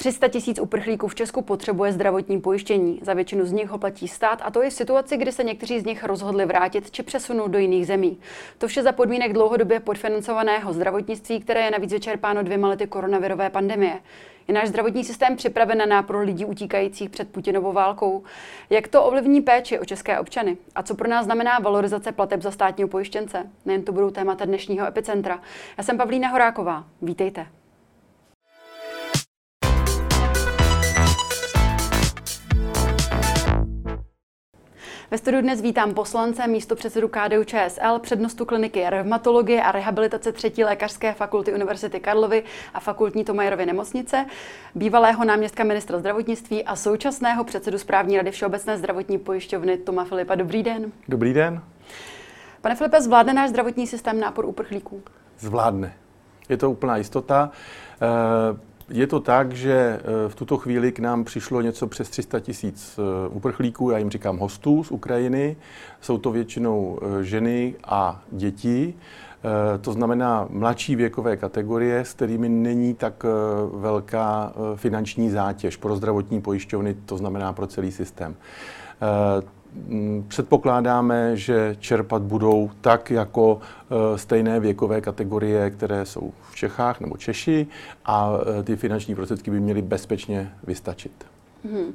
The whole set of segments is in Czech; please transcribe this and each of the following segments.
300 tisíc uprchlíků v Česku potřebuje zdravotní pojištění. Za většinu z nich ho platí stát a to je v situaci, kdy se někteří z nich rozhodli vrátit či přesunout do jiných zemí. To vše za podmínek dlouhodobě podfinancovaného zdravotnictví, které je navíc vyčerpáno dvěma lety koronavirové pandemie. Je náš zdravotní systém připraven na nápor lidí utíkajících před Putinovou válkou? Jak to ovlivní péči o české občany? A co pro nás znamená valorizace plateb za státního pojištěnce? Nejen to budou témata dnešního epicentra. Já jsem Pavlína Horáková. Vítejte. Ve studiu dnes vítám poslance, místo předsedu KDU ČSL, přednostu kliniky reumatologie a rehabilitace třetí lékařské fakulty Univerzity Karlovy a fakultní Tomajerovy nemocnice, bývalého náměstka ministra zdravotnictví a současného předsedu správní rady Všeobecné zdravotní pojišťovny Toma Filipa. Dobrý den. Dobrý den. Pane Filipe, zvládne náš zdravotní systém nápor uprchlíků? Zvládne. Je to úplná jistota. Je to tak, že eh, v tuto chvíli k nám přišlo něco přes 300 tisíc eh, uprchlíků, já jim říkám hostů z Ukrajiny. Jsou to většinou eh, ženy a děti. To znamená mladší věkové kategorie, s kterými není tak velká finanční zátěž pro zdravotní pojišťovny, to znamená pro celý systém. Mm, předpokládáme, že čerpat budou tak jako e, stejné věkové kategorie, které jsou v Čechách nebo Češi a e, ty finanční prostředky by měly bezpečně vystačit. Hmm.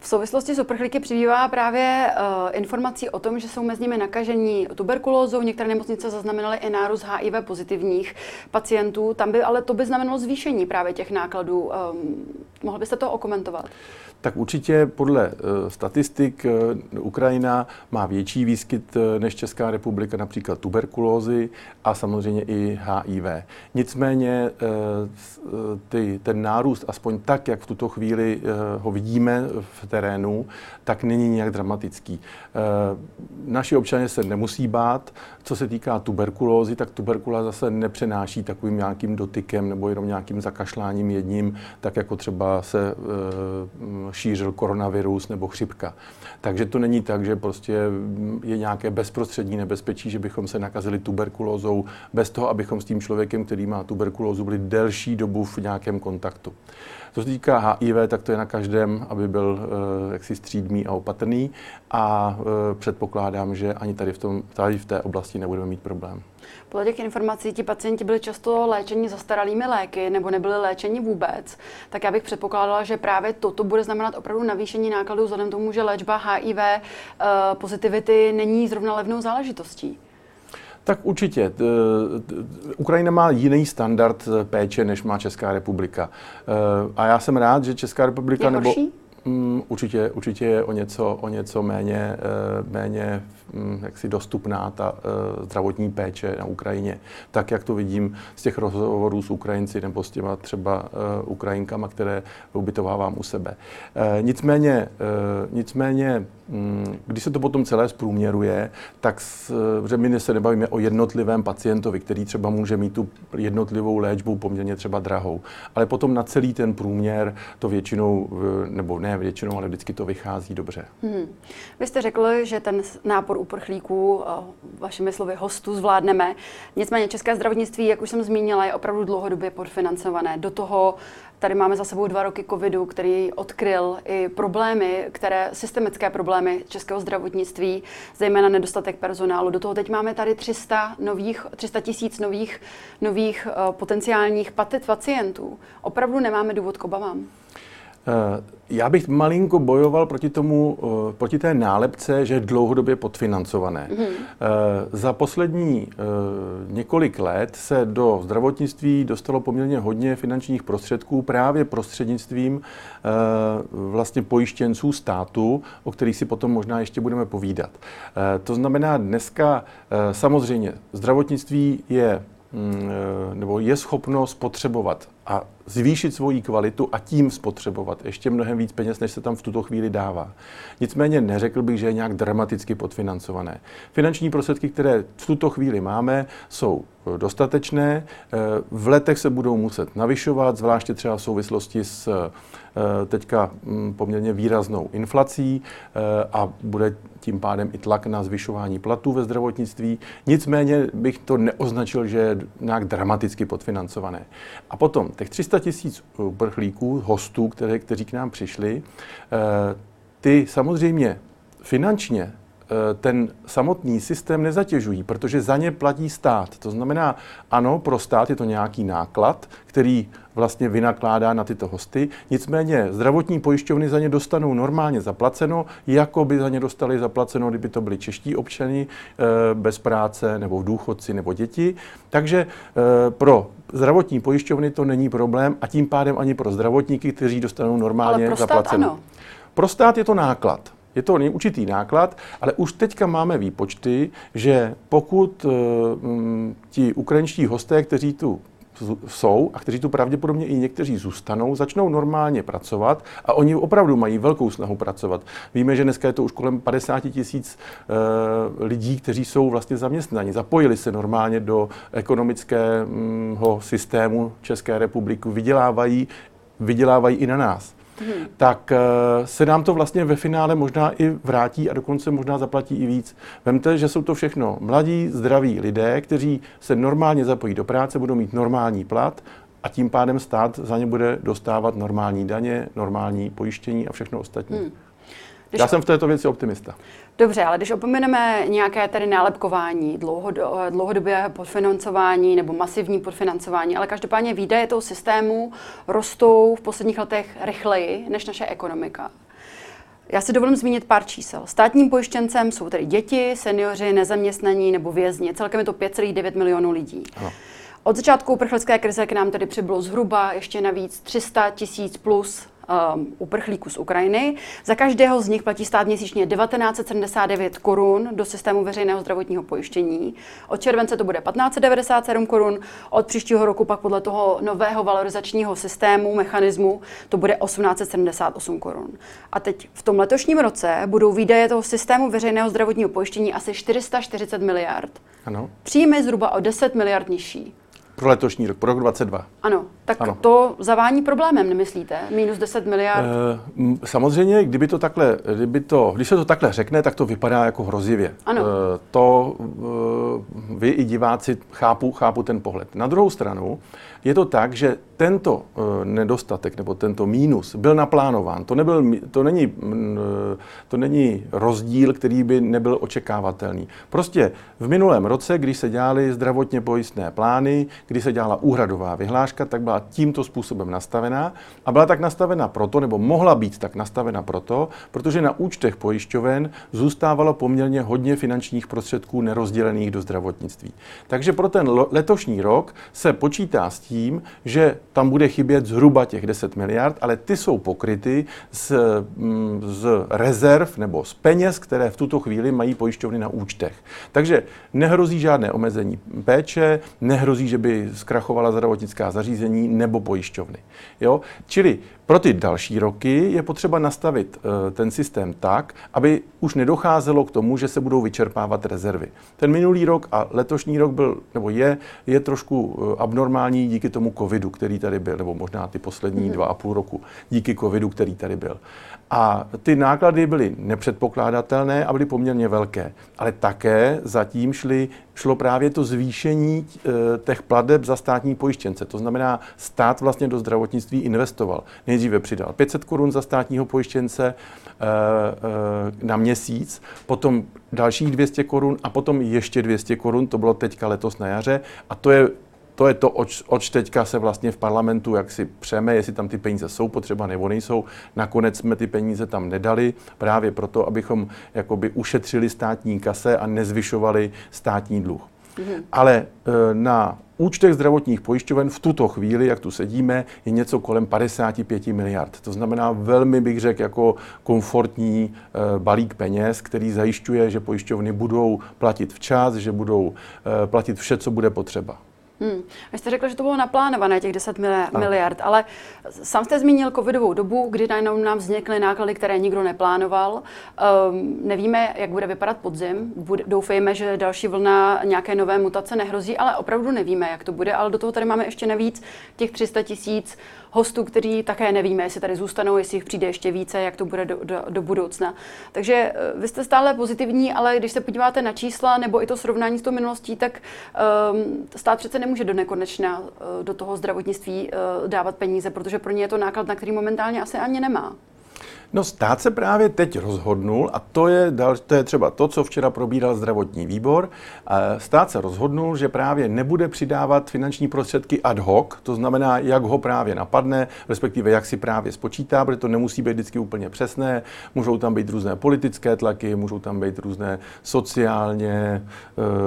V souvislosti s uprchlíky přibývá právě uh, informací o tom, že jsou mezi nimi nakažení tuberkulózou. Některé nemocnice zaznamenaly i nárůst HIV pozitivních pacientů. Tam by ale to by znamenalo zvýšení právě těch nákladů. Um, mohl byste to okomentovat? tak určitě podle uh, statistik uh, Ukrajina má větší výskyt uh, než Česká republika, například tuberkulózy a samozřejmě i HIV. Nicméně ty, ten nárůst, aspoň tak, jak v tuto chvíli ho vidíme v terénu, tak není nějak dramatický. Naši občané se nemusí bát. Co se týká tuberkulózy, tak tuberkulóza zase nepřenáší takovým nějakým dotykem nebo jenom nějakým zakašláním jedním, tak jako třeba se šířil koronavirus nebo chřipka. Takže to není tak, že prostě je nějaké bezprostřední nebezpečí, že bychom se nakazili tuberkulózou bez toho, abychom s tím člověkem, který má tuberkulózu, byli delší dobu v nějakém kontaktu. Co se týká HIV, tak to je na každém, aby byl uh, jaksi střídmý a opatrný a uh, předpokládám, že ani tady v, tom, tady v té oblasti nebudeme mít problém. Podle těch informací ti pacienti byli často léčeni zastaralými léky nebo nebyli léčeni vůbec. Tak já bych předpokládala, že právě toto bude znamenat opravdu navýšení nákladů vzhledem tomu, že léčba HIV uh, pozitivity není zrovna levnou záležitostí. Tak určitě. Ukrajina má jiný standard péče, než má Česká republika. E, a já jsem rád, že Česká republika... Je nebo, horší? Mm, určitě, určitě je o něco, o něco méně, méně jaksi dostupná ta uh, zdravotní péče na Ukrajině, tak jak to vidím z těch rozhovorů s Ukrajinci nebo s těma třeba uh, Ukrajinkama, které ubytovávám u sebe. Uh, nicméně, nicméně um, když se to potom celé zprůměruje, tak že my se nebavíme o jednotlivém pacientovi, který třeba může mít tu jednotlivou léčbu poměrně třeba drahou, ale potom na celý ten průměr to většinou, nebo ne většinou, ale vždycky to vychází dobře. Hmm. Vy jste řekl, že ten nápor uprchlíků, vašimi slovy hostů, zvládneme. Nicméně české zdravotnictví, jak už jsem zmínila, je opravdu dlouhodobě podfinancované. Do toho tady máme za sebou dva roky covidu, který odkryl i problémy, které, systemické problémy českého zdravotnictví, zejména nedostatek personálu. Do toho teď máme tady 300 nových, 300 tisíc nových, nových uh, potenciálních pacientů. Opravdu nemáme důvod k obavám. Uh, já bych malinko bojoval proti tomu, uh, proti té nálepce, že je dlouhodobě podfinancované. Uh, za poslední několik let se do zdravotnictví dostalo poměrně hodně finančních prostředků právě prostřednictvím vlastně pojištěnců státu, o kterých si potom možná ještě budeme povídat. To znamená, dneska samozřejmě zdravotnictví je mm, nebo je schopno spotřebovat a zvýšit svoji kvalitu a tím spotřebovat ještě mnohem víc peněz, než se tam v tuto chvíli dává. Nicméně neřekl bych, že je nějak dramaticky podfinancované. Finanční prostředky, které v tuto chvíli máme, jsou dostatečné. V letech se budou muset navyšovat, zvláště třeba v souvislosti s eh, teďka hm, poměrně výraznou inflací eh, a bude tím pádem i tlak na zvyšování platů ve zdravotnictví. Nicméně bych to neoznačil, že je nějak dramaticky podfinancované. A potom Těch 300 tisíc uprchlíků, hostů, které, kteří k nám přišli, ty samozřejmě finančně Eh, ten samotný systém nezatěžují, protože za ně platí stát. To znamená, ano, pro stát je to nějaký náklad, který vlastně vynakládá na tyto hosty. Nicméně zdravotní pojišťovny za ně dostanou normálně zaplaceno, jako by za ně dostali zaplaceno, kdyby to byli čeští občany eh, bez práce, nebo v důchodci, nebo děti. Takže eh, pro zdravotní pojišťovny to není problém a tím pádem ani pro zdravotníky, kteří dostanou normálně Ale pro zaplaceno. Ano. Pro stát je to náklad. Je to určitý náklad, ale už teďka máme výpočty, že pokud uh, ti ukrajinští hosté, kteří tu jsou a kteří tu pravděpodobně i někteří zůstanou, začnou normálně pracovat a oni opravdu mají velkou snahu pracovat. Víme, že dneska je to už kolem 50 tisíc uh, lidí, kteří jsou vlastně zaměstnaní, zapojili se normálně do ekonomického systému České republiky, vydělávají, vydělávají i na nás hmm. tak uh, se nám to vlastně ve finále možná i vrátí a dokonce možná zaplatí i víc. Vemte, že jsou to všechno mladí, zdraví lidé, kteří se normálně zapojí do práce, budou mít normální plat a tím pádem stát za ně bude dostávat normální daně, normální pojištění a všechno ostatní. Hmm. Když... Já jsem v této věci optimista. Dobře, ale když opomeneme nějaké tady nálepkování, dlouhodobé podfinancování nebo masivní podfinancování, ale každopádně výdaje toho systému rostou v posledních letech rychleji než naše ekonomika. Já si dovolím zmínit pár čísel. Státním pojištěncem jsou tedy děti, seniori, nezaměstnaní nebo vězni. Celkem je to 5,9 milionů lidí. Ano. Od začátku uprchlické krize k nám tedy přibylo zhruba ještě navíc 300 tisíc plus um, uprchlíků z Ukrajiny. Za každého z nich platí stát měsíčně 1979 korun do systému veřejného zdravotního pojištění. Od července to bude 1597 korun, od příštího roku pak podle toho nového valorizačního systému, mechanismu, to bude 1878 korun. A teď v tom letošním roce budou výdaje toho systému veřejného zdravotního pojištění asi 440 miliard. Ano. Příjmy zhruba o 10 miliard nižší. Pro letošní rok, pro rok 22. Ano, tak ano. to zavání problémem, nemyslíte? Minus 10 miliard? E, samozřejmě, kdyby to takhle, kdyby to, když se to takhle řekne, tak to vypadá jako hrozivě. Ano. E, to e, vy i diváci chápu, chápu ten pohled. Na druhou stranu je to tak, že tento e, nedostatek nebo tento mínus byl naplánován. To, nebyl, to, není, e, to není rozdíl, který by nebyl očekávatelný. Prostě v minulém roce, když se dělaly zdravotně pojistné plány, kdy se dělala úhradová vyhláška, tak byla tímto způsobem nastavená a byla tak nastavena proto, nebo mohla být tak nastavena proto, protože na účtech pojišťoven zůstávalo poměrně hodně finančních prostředků nerozdělených do zdravotnictví. Takže pro ten letošní rok se počítá s tím, že tam bude chybět zhruba těch 10 miliard, ale ty jsou pokryty z, mm, z rezerv nebo z peněz, které v tuto chvíli mají pojišťovny na účtech. Takže nehrozí žádné omezení péče, nehrozí, že by zkrachovala zdravotnická zařízení nebo pojišťovny. Jo? Čili pro ty další roky je potřeba nastavit uh, ten systém tak, aby už nedocházelo k tomu, že se budou vyčerpávat rezervy. Ten minulý rok a letošní rok byl, nebo je, je trošku uh, abnormální díky tomu covidu, který tady byl, nebo možná ty poslední mm-hmm. dva a půl roku díky covidu, který tady byl. A ty náklady byly nepředpokládatelné a byly poměrně velké. Ale také zatím šly, šlo právě to zvýšení e, těch pladeb za státní pojištěnce. To znamená, stát vlastně do zdravotnictví investoval. Nejdříve přidal 500 korun za státního pojištěnce e, e, na měsíc, potom dalších 200 korun a potom ještě 200 korun, to bylo teďka letos na jaře. A to je to je to, oč, oč teďka se vlastně v parlamentu jak si přeme, jestli tam ty peníze jsou potřeba nebo nejsou. Nakonec jsme ty peníze tam nedali právě proto, abychom jakoby ušetřili státní kase a nezvyšovali státní dluh. Mm-hmm. Ale e, na účtech zdravotních pojišťoven v tuto chvíli, jak tu sedíme, je něco kolem 55 miliard. To znamená velmi, bych řekl, jako komfortní e, balík peněz, který zajišťuje, že pojišťovny budou platit včas, že budou e, platit vše, co bude potřeba. Hmm. Vy jste řekl, že to bylo naplánované, těch 10 miliard, ale sám jste zmínil covidovou dobu, kdy najednou nám vznikly náklady, které nikdo neplánoval. Um, nevíme, jak bude vypadat podzim. Bude, doufejme, že další vlna nějaké nové mutace nehrozí, ale opravdu nevíme, jak to bude. Ale do toho tady máme ještě navíc těch 300 tisíc hostů, kteří také nevíme, jestli tady zůstanou, jestli jich přijde ještě více, jak to bude do, do, do budoucna. Takže eh, vy jste stále pozitivní, ale když se podíváte na čísla nebo i to srovnání s tou minulostí, tak um, stát přece nemůže do nekonečna uh, do toho zdravotnictví uh, dávat peníze, protože pro ně je to náklad, na který momentálně asi ani nemá. No stát se právě teď rozhodnul, a to je, dal, to je třeba to, co včera probíral zdravotní výbor, stát se rozhodnul, že právě nebude přidávat finanční prostředky ad hoc, to znamená, jak ho právě napadne, respektive jak si právě spočítá, protože to nemusí být vždycky úplně přesné, můžou tam být různé politické tlaky, můžou tam být různé sociálně e,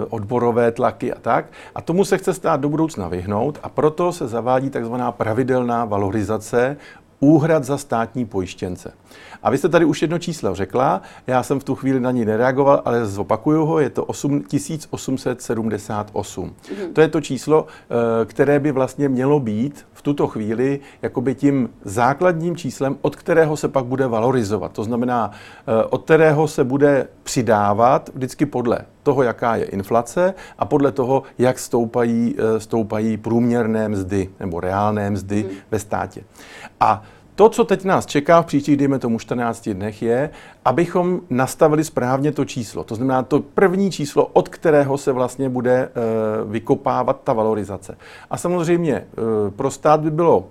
odborové tlaky a tak. A tomu se chce stát do budoucna vyhnout a proto se zavádí takzvaná pravidelná valorizace úhrad za státní pojištěnce. A vy jste tady už jedno číslo řekla, já jsem v tu chvíli na ní nereagoval, ale zopakuju ho, je to 8878. Mm-hmm. To je to číslo, eh, které by vlastně mělo být v tuto chvíli jakoby tím základním číslem, od kterého se pak bude valorizovat. To znamená, eh, od kterého se bude přidávat vždycky podle toho, jaká je inflace a podle toho, jak stoupají, eh, stoupají průměrné mzdy nebo reálné mzdy mm. ve státě. A to, co teď nás čeká v příštích, dejme tomu 14 dnech, je, abychom nastavili správně to číslo. To znamená to první číslo, od kterého se vlastně bude e, vykopávat ta valorizace. A samozřejmě e, pro stát by bylo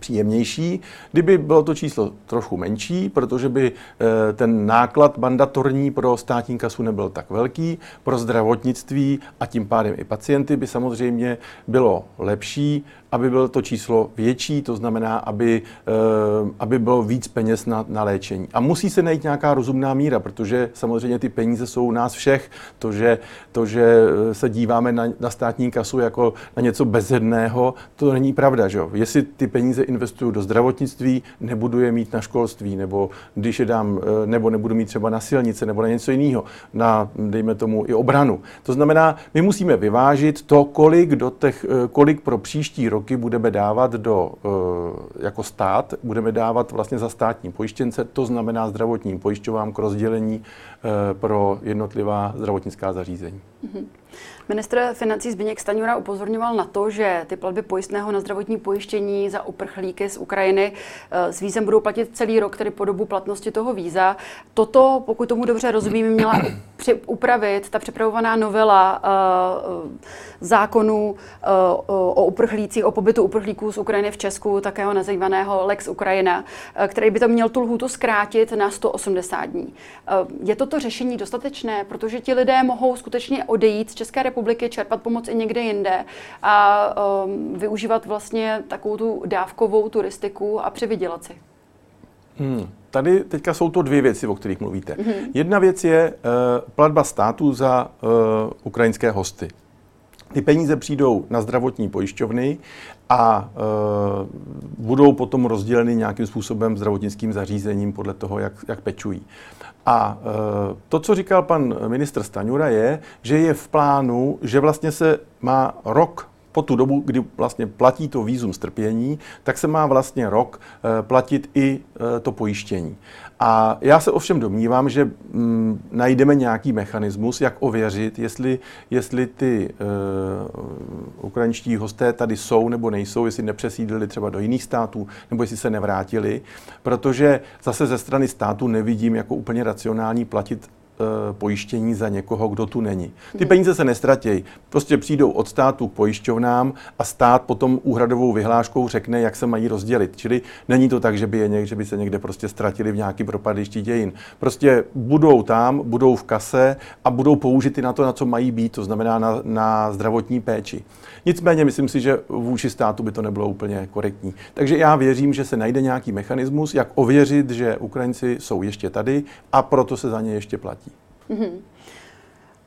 příjemnější, kdyby bylo to číslo trochu menší, protože by eh, ten náklad mandatorní pro státní kasu nebyl tak velký, pro zdravotnictví a tím pádem i pacienty by samozřejmě bylo lepší, aby bylo to číslo větší, to znamená, aby, eh, aby bylo víc peněz na, na léčení. A musí se najít nějaká rozumná míra, protože samozřejmě ty peníze jsou u nás všech. To, že, to, že eh, se díváme na, na státní kasu jako na něco bezedného, to není pravda. Že? Jestli ty peníze investuju do zdravotnictví, nebudu je mít na školství, nebo když je dám, eh, nebo nebudu mít třeba na silnice, nebo na něco jiného, na, dejme tomu, i obranu. To znamená, my musíme vyvážit to, kolik, do těch, kolik pro příští rok roky budeme dávat do, eh, jako stát, budeme dávat vlastně za státní pojištěnce, to znamená zdravotním pojišťovám k rozdělení eh, pro jednotlivá zdravotnická zařízení. Mm-hmm. Ministr financí Zbigněk Staňura upozorňoval na to, že ty platby pojistného na zdravotní pojištění za uprchlíky z Ukrajiny eh, s vízem budou platit celý rok, tedy po dobu platnosti toho víza. Toto, pokud tomu dobře rozumím, měla upravit ta připravovaná novela uh, zákonu uh, o uprchlících, o pobytu uprchlíků z Ukrajiny v Česku, takého nazývaného Lex Ukrajina, který by to měl tu lhůtu zkrátit na 180 dní. Je toto řešení dostatečné, protože ti lidé mohou skutečně odejít z České republiky, čerpat pomoc i někde jinde a um, využívat vlastně takovou tu dávkovou turistiku a přivydělat si. Hmm. Tady teďka jsou to dvě věci, o kterých mluvíte. Mm-hmm. Jedna věc je uh, platba státu za uh, ukrajinské hosty. Ty peníze přijdou na zdravotní pojišťovny a uh, budou potom rozděleny nějakým způsobem zdravotnickým zařízením podle toho, jak, jak pečují. A uh, to, co říkal pan ministr Staňura, je, že je v plánu, že vlastně se má rok po tu dobu, kdy vlastně platí to výzum strpění, tak se má vlastně rok eh, platit i eh, to pojištění. A já se ovšem domnívám, že mm, najdeme nějaký mechanismus, jak ověřit, jestli, jestli ty uh, ukrajinští hosté tady jsou nebo nejsou, jestli nepřesídlili třeba do jiných států, nebo jestli se nevrátili, protože zase ze strany státu nevidím jako úplně racionální platit pojištění za někoho, kdo tu není. Ty peníze se nestratí. Prostě přijdou od státu k pojišťovnám a stát potom úhradovou vyhláškou řekne, jak se mají rozdělit. Čili není to tak, že by, je něk, že by se někde prostě ztratili v nějaký propadišti dějin. Prostě budou tam, budou v kase a budou použity na to, na co mají být, to znamená na, na zdravotní péči. Nicméně myslím si, že vůči státu by to nebylo úplně korektní. Takže já věřím, že se najde nějaký mechanismus, jak ověřit, že Ukrajinci jsou ještě tady a proto se za ně ještě platí. Mm-hmm.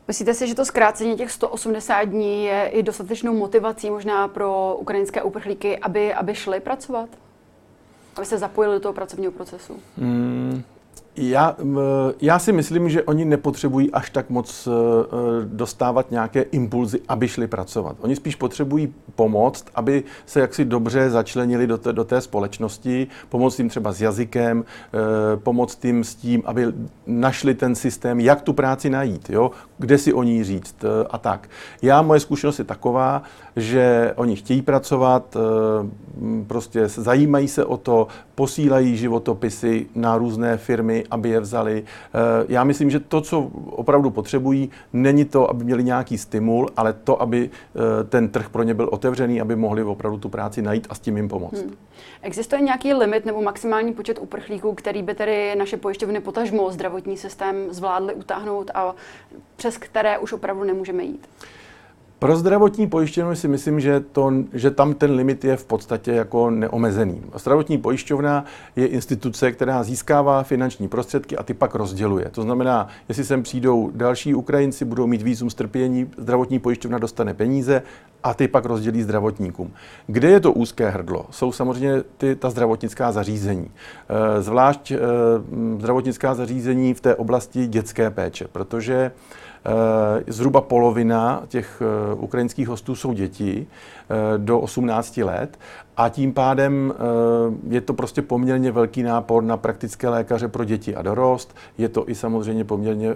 Myslíte si, že to zkrácení těch 180 dní je i dostatečnou motivací možná pro ukrajinské uprchlíky, aby, aby šli pracovat? Aby se zapojili do toho pracovního procesu? Mm, Já, já si myslím, že oni nepotřebují až tak moc dostávat nějaké impulzy, aby šli pracovat. Oni spíš potřebují pomoct, aby se jaksi dobře začlenili do té, do té společnosti, pomoct jim třeba s jazykem, pomoct jim s tím, aby našli ten systém, jak tu práci najít, jo? kde si o ní říct a tak. Já, moje zkušenost je taková, že oni chtějí pracovat, prostě zajímají se o to, posílají životopisy na různé firmy, aby je vzali. Eh, já myslím, že to, co opravdu potřebují, není to, aby měli nějaký stimul, ale to, aby eh, ten trh pro ně byl otevřený, aby mohli opravdu tu práci najít a s tím jim pomoct. Hmm. Existuje nějaký limit nebo maximální počet uprchlíků, který by tedy naše pojišťovny potažmo zdravotní systém zvládly utáhnout a přes které už opravdu nemůžeme jít? Pro zdravotní pojišťovnu si myslím, že, to, že tam ten limit je v podstatě jako neomezený. Zdravotní pojišťovna je instituce, která získává finanční prostředky a ty pak rozděluje. To znamená, jestli sem přijdou další Ukrajinci, budou mít výzum strpění, zdravotní pojišťovna dostane peníze a ty pak rozdělí zdravotníkům. Kde je to úzké hrdlo? Jsou samozřejmě ty, ta zdravotnická zařízení. Eh, zvlášť eh, zdravotnická zařízení v té oblasti dětské péče, protože zhruba polovina těch eh, ukrajinských hostů jsou děti. eh, do 18 let a tím pádem je to prostě poměrně velký nápor na praktické lékaře pro děti a dorost. Je to i samozřejmě poměrně,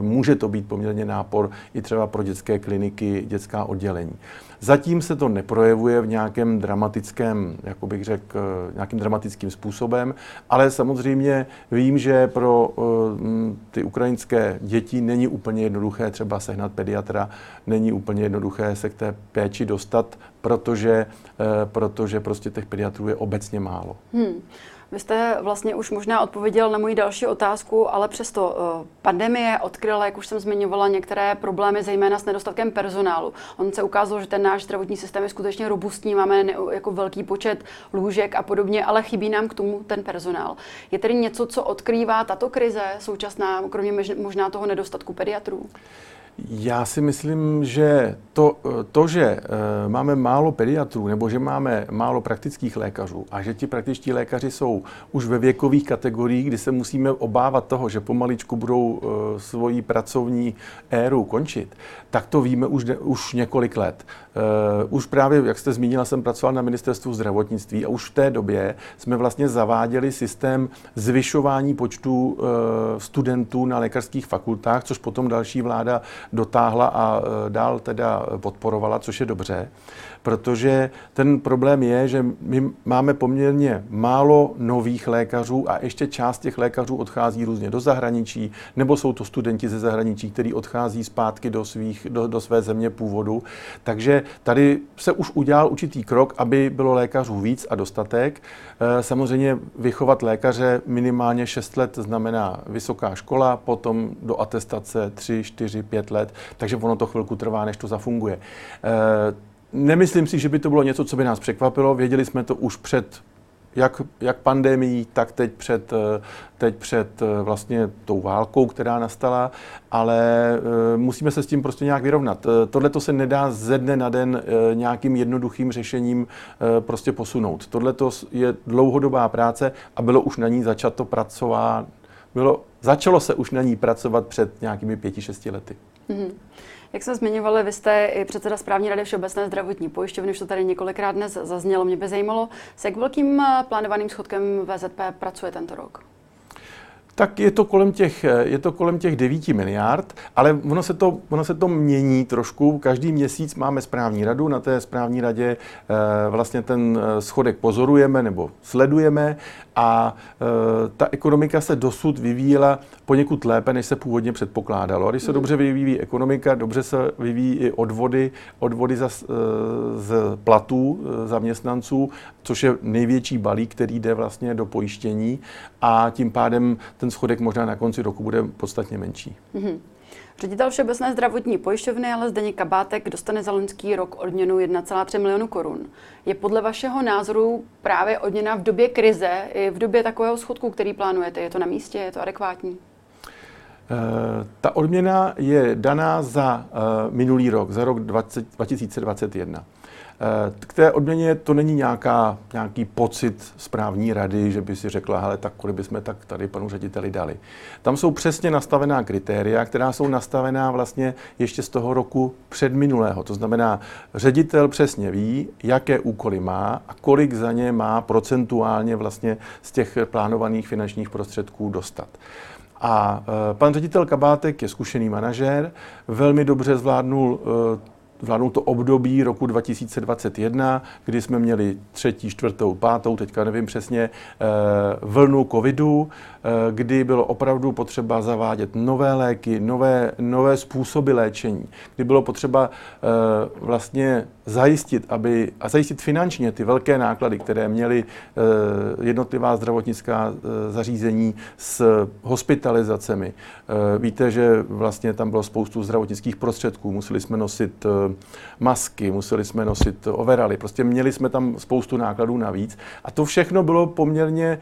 může to být poměrně nápor i třeba pro dětské kliniky, dětská oddělení. Zatím se to neprojevuje v nějakém dramatickém, jako bych řekl, nějakým dramatickým způsobem, ale samozřejmě vím, že pro ty ukrajinské děti není úplně jednoduché třeba sehnat pediatra, není úplně jednoduché se k té péči dostat, protože, protože prostě těch pediatrů je obecně málo. Hmm. Vy jste vlastně už možná odpověděl na moji další otázku, ale přesto eh, pandemie odkryla, jak už jsem zmiňovala, některé problémy, zejména s nedostatkem personálu. On se ukázalo, že ten náš zdravotní systém je skutečně robustní, máme jako velký počet lůžek a podobně, ale chybí nám k tomu ten personál. Je tedy něco, co odkrývá tato krize současná, kromě možná toho nedostatku pediatrů? Já si myslím, že to, to, že eh, máme málo pediatrů nebo že máme málo praktických lékařů a že ti praktičtí lékaři jsou už ve věkových kategoriích, kdy se musíme obávat toho, že pomaličku budou eh, svoji pracovní éru končit, tak to víme už, už několik let. Eh, už právě, jak jste zmínila, jsem pracoval na ministerstvu zdravotnictví a už v té době jsme vlastně zaváděli systém zvyšování počtu studentů na lékařských fakultách, což potom další vláda dotáhla a e, dál teda podporovala, což je dobře, protože ten problém je, že my máme poměrně málo nových lékařů a ještě část těch lékařů odchází různě do zahraničí, nebo jsou to studenti ze zahraničí, kteří odchází zpátky do, svých, do, do své země původu. Takže tady se už udělal určitý krok, aby bylo lékařů víc a dostatek. E, samozřejmě vychovat lékaře minimálně 6 let znamená vysoká škola, potom do atestace 3, 4, 5 let let, takže ono to chvilku trvá, než to zafunguje. Eh, nemyslím si, že by to bylo něco, co by nás překvapilo. Věděli jsme to už před jak, jak pandemii, tak teď před, eh, teď před eh, vlastně tou válkou, která nastala, ale musíme se s tím prostě nějak vyrovnat. Tohle to se nedá ze dne na den nějakým jednoduchým řešením prostě posunout. Tohle je dlouhodobá práce a bylo už na ní začato pracovat, bylo, začalo se už na ní pracovat před nějakými pěti, šesti lety. Mm-hmm. Jak jsme zmiňovali, vy jste i předseda správní rady Všeobecné zdravotní pojišťovny, už to tady několikrát dnes zaznělo. Mě by zajímalo, s jak velkým eh, plánovaným schodkem VZP pracuje tento rok? tak je to kolem těch, je to kolem těch 9 miliard, ale ono se, to, ono se to mění trošku. Každý měsíc máme správní radu, na té správní radě e, vlastně ten eh, schodek pozorujeme nebo sledujeme a e, ta ekonomika se dosud vyvíjela poněkud lépe, než se původně předpokládalo. A když se hmm. dobře vyvíjí ekonomika, dobře se vyvíjí i odvody, odvody za, z platů zaměstnanců, což je největší balík, který jde vlastně do pojištění a tím pádem ten schodek možná na konci roku bude podstatně menší. Mm-hmm. Ředitel Všeobecné zdravotní pojišťovny, ale Zdeněk Kabátek, dostane za loňský rok odměnu 1,3 milionu korun. Je podle vašeho názoru právě odměna v době krize, i v době takového schodku, který plánujete, je to na místě, je to adekvátní? Uh, ta odměna je daná za uh, minulý rok, za rok 20, 2021. K té odměně to není nějaká, nějaký pocit správní rady, že by si řekla, hele, tak kolik bychom tak tady panu řediteli dali. Tam jsou přesně nastavená kritéria, která jsou nastavená vlastně ještě z toho roku předminulého. To znamená, ředitel přesně ví, jaké úkoly má a kolik za ně má procentuálně vlastně z těch plánovaných finančních prostředků dostat. A e, pan ředitel Kabátek je zkušený manažer, velmi dobře zvládnul e, zvládnout to období roku 2021, kdy jsme měli třetí, čtvrtou, pátou, teďka nevím přesně, eh, vlnu covidu, eh, kdy bylo opravdu potřeba zavádět nové léky, nové, nové způsoby léčení, kdy bylo potřeba eh, vlastně zajistit, aby, a zajistit finančně ty velké náklady, které měly jednotlivá zdravotnická zařízení s hospitalizacemi. Víte, že vlastně tam bylo spoustu zdravotnických prostředků, museli jsme nosit masky, museli jsme nosit overaly, prostě měli jsme tam spoustu nákladů navíc. A to všechno bylo poměrně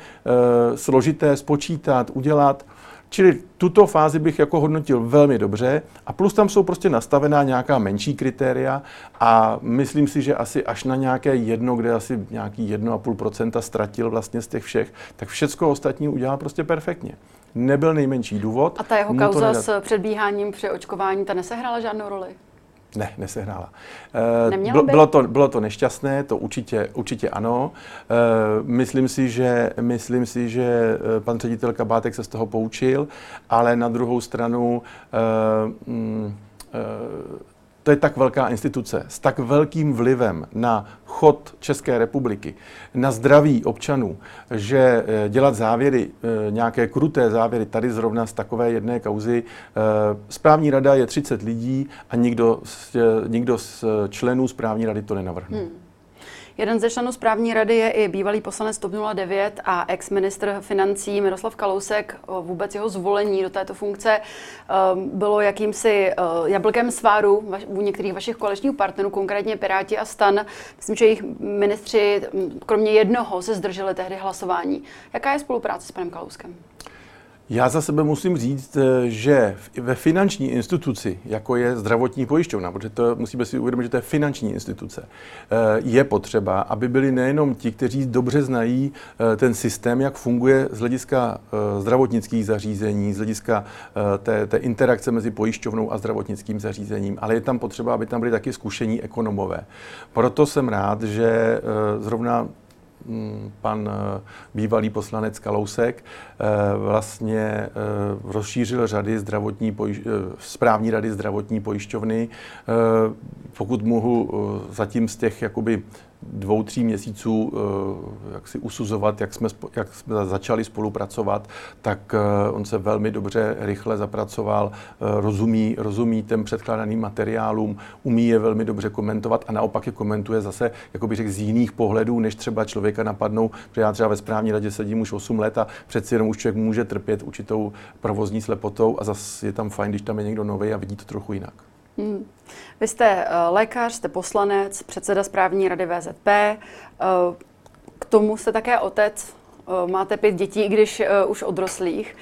složité spočítat, udělat. Čili tuto fázi bych jako hodnotil velmi dobře a plus tam jsou prostě nastavená nějaká menší kritéria a myslím si, že asi až na nějaké jedno, kde asi nějaký 1,5% ztratil vlastně z těch všech, tak všecko ostatní udělal prostě perfektně. Nebyl nejmenší důvod. A ta jeho kauza s předbíháním při očkování, ta nesehrála žádnou roli? Ne, nesehrála. Eh, bylo, to, bylo to nešťastné, to určitě, určitě ano. Eh, myslím si, že, myslím si, že eh, pan ředitel Kabátek se z toho poučil, ale na druhou stranu mm, to je tak velká instituce s tak velkým vlivem na chod České republiky, na zdraví občanů, že eh, dělat závěry, eh, nějaké kruté závěry tady zrovna z takové jedné kauzy. Eh, správní rada je 30 lidí a nikdo, nikdo z členů správní rady to nenavrhne. Hmm. Jeden ze členů správní rady je i bývalý poslanec TOP 09 a ex-ministr financí Miroslav Kalousek. Vůbec jeho zvolení do této funkce ehm, bylo jakýmsi eh, jablkem sváru u některých vašich koaličních partnerů, konkrétně Piráti a Stan. Myslím, že jejich ministři, kromě jednoho, se zdrželi tehdy hlasování. Jaká je spolupráce s panem Kalouskem? Já za sebe musím říct, eh, že ve finanční instituci, jako je zdravotní pojišťovna, protože to musíme si uvědomit, že to je finanční instituce, eh, je potřeba, aby byli nejenom ti, kteří dobře znají eh, ten systém, jak funguje z hlediska zdravotnických zařízení, z hlediska té, té interakce mezi pojišťovnou a zdravotnickým zařízením, ale je tam potřeba, aby tam byli taky zkušení ekonomové. Proto jsem rád, že zrovna pan eh, bývalý poslanec Kalousek eh, vlastně eh, rozšířil řady zdravotní správní rady zdravotní pojišťovny. Pokud mohu zatím z těch jakoby dvou, tří měsíců eh, jak si usuzovat, jak jsme, jak jsme začali spolupracovat, tak eh, on se velmi dobře, rychle zapracoval, eh, rozumí, rozumí těm předkládaným materiálům, umí je velmi dobře komentovat a naopak je komentuje zase, jako bych řekl, z jiných pohledů, než třeba člověka napadnou, že já třeba ve správní radě sedím už 8 let a přeci jenom už člověk může trpět určitou provozní slepotou a zase je tam fajn, když tam je někdo nový a vidí to trochu jinak. Hmm. Vy jste uh, lékař, jste poslanec, předseda správní rady VZP. Uh, eh, k tomu jste také otec, uh, máte pět dětí, i když uh, už odroslých.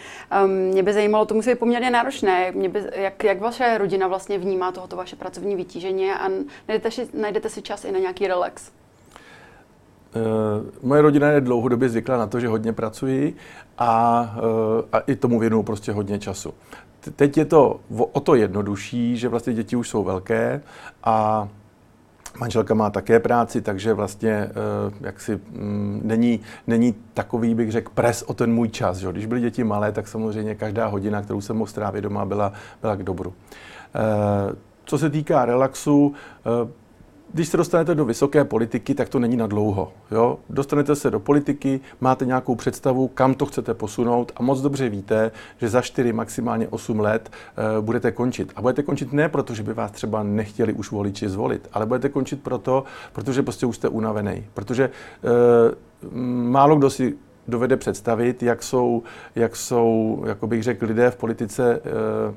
Um, mě by zajímalo, to musí být poměrně náročné, mě by, jak, jak vaše rodina vlastně vnímá tohoto vaše pracovní vytížení a najdete si, najdete si čas i na nějaký relax? moje rodina je dlouhodobě zvyklá na to, že hodně pracuji a, a i tomu věnuju prostě hodně času teď je to o to jednodušší, že vlastně děti už jsou velké a Manželka má také práci, takže vlastně eh, jak si mm, není, není takový, bych řekl, pres o ten můj čas. Že? Když byly děti malé, tak samozřejmě každá hodina, kterou jsem mohl strávit doma, byla, byla k dobru. Eh, co se týká relaxu, eh, když se dostanete do vysoké politiky, tak to není na dlouho. Jo? Dostanete se do politiky, máte nějakou představu, kam to chcete posunout a moc dobře víte, že za 4, maximálně 8 let uh, budete končit. A budete končit ne proto, že by vás třeba nechtěli už voliči zvolit, ale budete končit proto, protože prostě už jste unavený. Protože uh, málo kdo si dovede představit, jak jsou, jak jsou jako bych řekl, lidé v politice uh,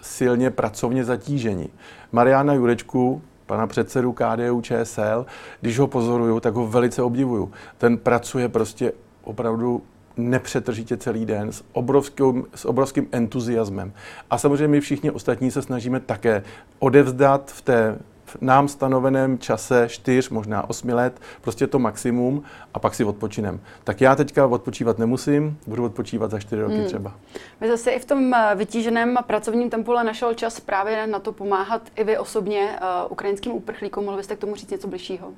silně pracovně zatíženi. Mariana Jurečku, pana předsedu KDU ČSL, když ho pozoruju, tak ho velice obdivuju. Ten pracuje prostě opravdu nepřetržitě celý den s obrovským, s obrovským entuziasmem. A samozřejmě my všichni ostatní se snažíme také odevzdat v té v nám stanoveném čase 4, možná 8 let, prostě to maximum a pak si odpočinem. Tak já teďka odpočívat nemusím, budu odpočívat za 4 roky hmm. třeba. Vy zase i v tom eh, vytíženém pracovním tempu ale našel čas právě na to pomáhat i vy osobně uh, ukrajinským uprchlíkům. Mohl byste k tomu říct něco bližšího?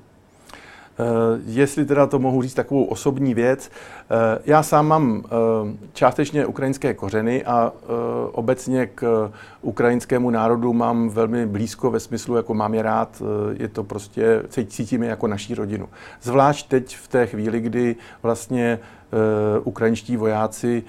Eh, jestli teda to mohu říct takovou osobní věc, eh, já sám mám eh, částečně ukrajinské kořeny a obecně k ukrajinskému národu mám velmi blízko ve smyslu, jako mám je rád, je to prostě, cítíme jako naší rodinu. Zvlášť teď v té chvíli, kdy vlastně ukrajinští vojáci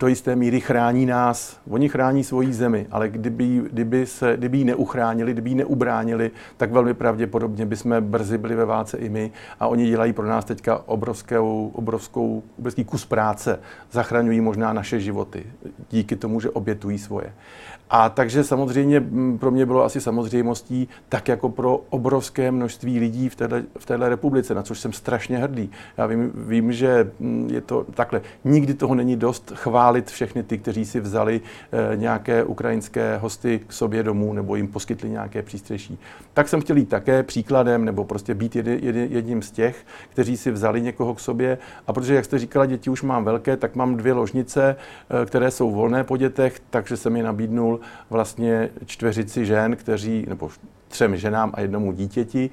do jisté míry chrání nás. Oni chrání svoji zemi, ale kdyby, kdyby, se, kdyby ji neuchránili, kdyby ji neubránili, tak velmi pravděpodobně bychom brzy byli ve válce i my. A oni dělají pro nás teďka obrovskou, obrovskou, obrovský kus práce. Zachraňují možná naše životy díky tomu, že obětují svoje. A takže samozřejmě pro mě bylo asi samozřejmostí, tak jako pro obrovské množství lidí v téhle, v téhle republice, na což jsem strašně hrdý. Já vím, vím, že je to takhle. Nikdy toho není dost chválit všechny ty, kteří si vzali eh, nějaké ukrajinské hosty k sobě domů nebo jim poskytli nějaké přístřeší. Tak jsem chtěl jít také příkladem nebo prostě být jedním z těch, kteří si vzali někoho k sobě. A protože, jak jste říkala, děti už mám velké, tak mám dvě ložnice, eh, které jsou volné po dětech, takže jsem je nabídnul vlastně čtveřici žen, kteří, nebo třem ženám a jednomu dítěti,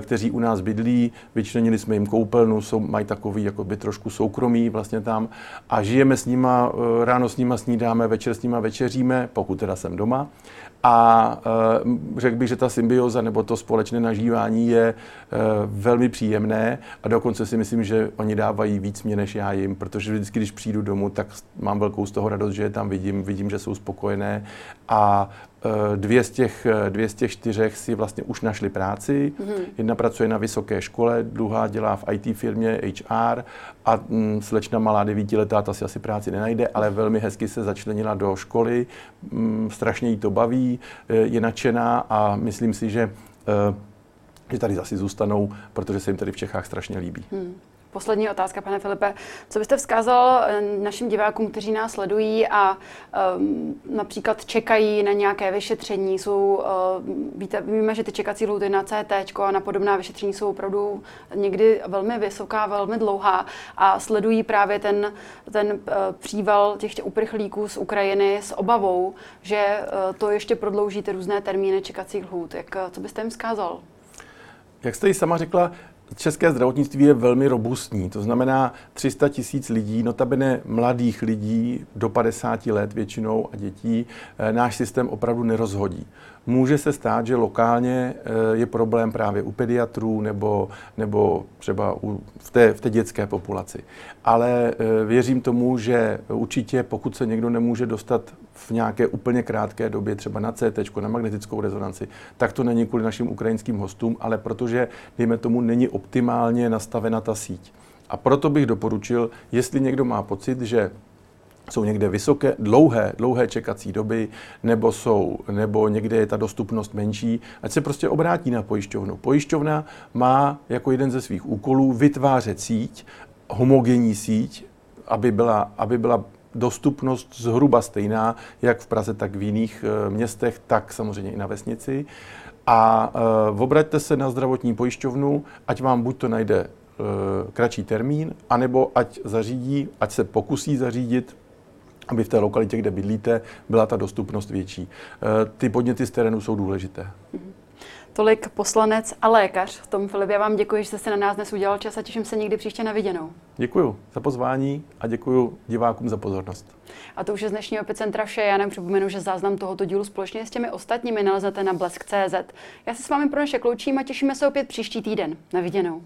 kteří u nás bydlí, vyčlenili jsme jim koupelnu, jsou, mají takový jakoby trošku soukromí vlastně tam. A žijeme s nima, eh, ráno s nima snídáme, večer s nima večeříme, pokud teda jsem doma a e, řekl bych, že ta symbioza nebo to společné nažívání je e, velmi příjemné a dokonce si myslím, že oni dávají víc mě než já jim, protože vždycky, když přijdu domů, tak mám velkou z toho radost, že je tam vidím, vidím, že jsou spokojené a Eh, dvě z, těch, eh, dvě z těch čtyřech si vlastně už našli práci. Mm-hmm. Jedna pracuje na vysoké škole, druhá dělá v IT firmě HR a mm, slečna malá devítiletá, ta si asi práci nenajde, ale velmi hezky se začlenila do školy, mm, strašně jí to baví, eh, je nadšená a myslím si, že, že tady zase zůstanou, protože se jim tady v Čechách strašně líbí. Mm. Poslední otázka, pane Filipe. Co byste vzkázal eh, našim divákům, kteří nás sledují a um, například čekají na nějaké vyšetření? Jsou, uh, víte, víme, že ty čekací lhuty na CT a na podobná vyšetření jsou opravdu někdy velmi vysoká, velmi dlouhá a sledují právě ten, ten uh, příval těch uprchlíků z Ukrajiny s obavou, že uh, to ještě prodlouží ty různé termíny čekacích lhůt. Jak, co byste jim vzkázal? Jak jste ji sama řekla, České zdravotnictví je velmi robustní, to znamená 300 tisíc lidí, notabene mladých lidí do 50 let většinou a dětí, eh, náš systém opravdu nerozhodí. Může se stát, že lokálně eh, je problém právě u pediatrů nebo, nebo třeba u, v, té, v té dětské populaci. Ale eh, věřím tomu, že určitě pokud se někdo nemůže dostat v nějaké úplně krátké době, třeba na CT, na magnetickou rezonanci, tak to není kvůli našim ukrajinským hostům, ale protože, dejme tomu, není optimálně nastavena ta síť. A proto bych doporučil, jestli někdo má pocit, že jsou někde vysoké, dlouhé, dlouhé čekací doby, nebo, jsou, nebo někde je ta dostupnost menší, ať se prostě obrátí na pojišťovnu. Pojišťovna má jako jeden ze svých úkolů vytvářet síť, homogenní síť, aby byla, aby byla dostupnost zhruba stejná, jak v Praze, tak v jiných e, městech, tak samozřejmě i na vesnici. A e, obraťte se na zdravotní pojišťovnu, ať vám buď to najde e, kratší termín, anebo ať zařídí, ať se pokusí zařídit aby v té lokalitě, kde bydlíte, byla ta dostupnost větší. Eh, ty podněty z terénu jsou důležité. Tolik poslanec a lékař. Tom Filip, já vám děkuji, že jste se na nás dnes udělal čas a těším se někdy příště na viděnou. Děkuji za pozvání a děkuji divákům za pozornost. A to už je z dnešního epicentra vše. Já nám připomenu, že záznam tohoto dílu společně s těmi ostatními nalezete na blesk.cz. Já se s vámi pro naše kloučím a těšíme se opět příští týden. Na viděnou.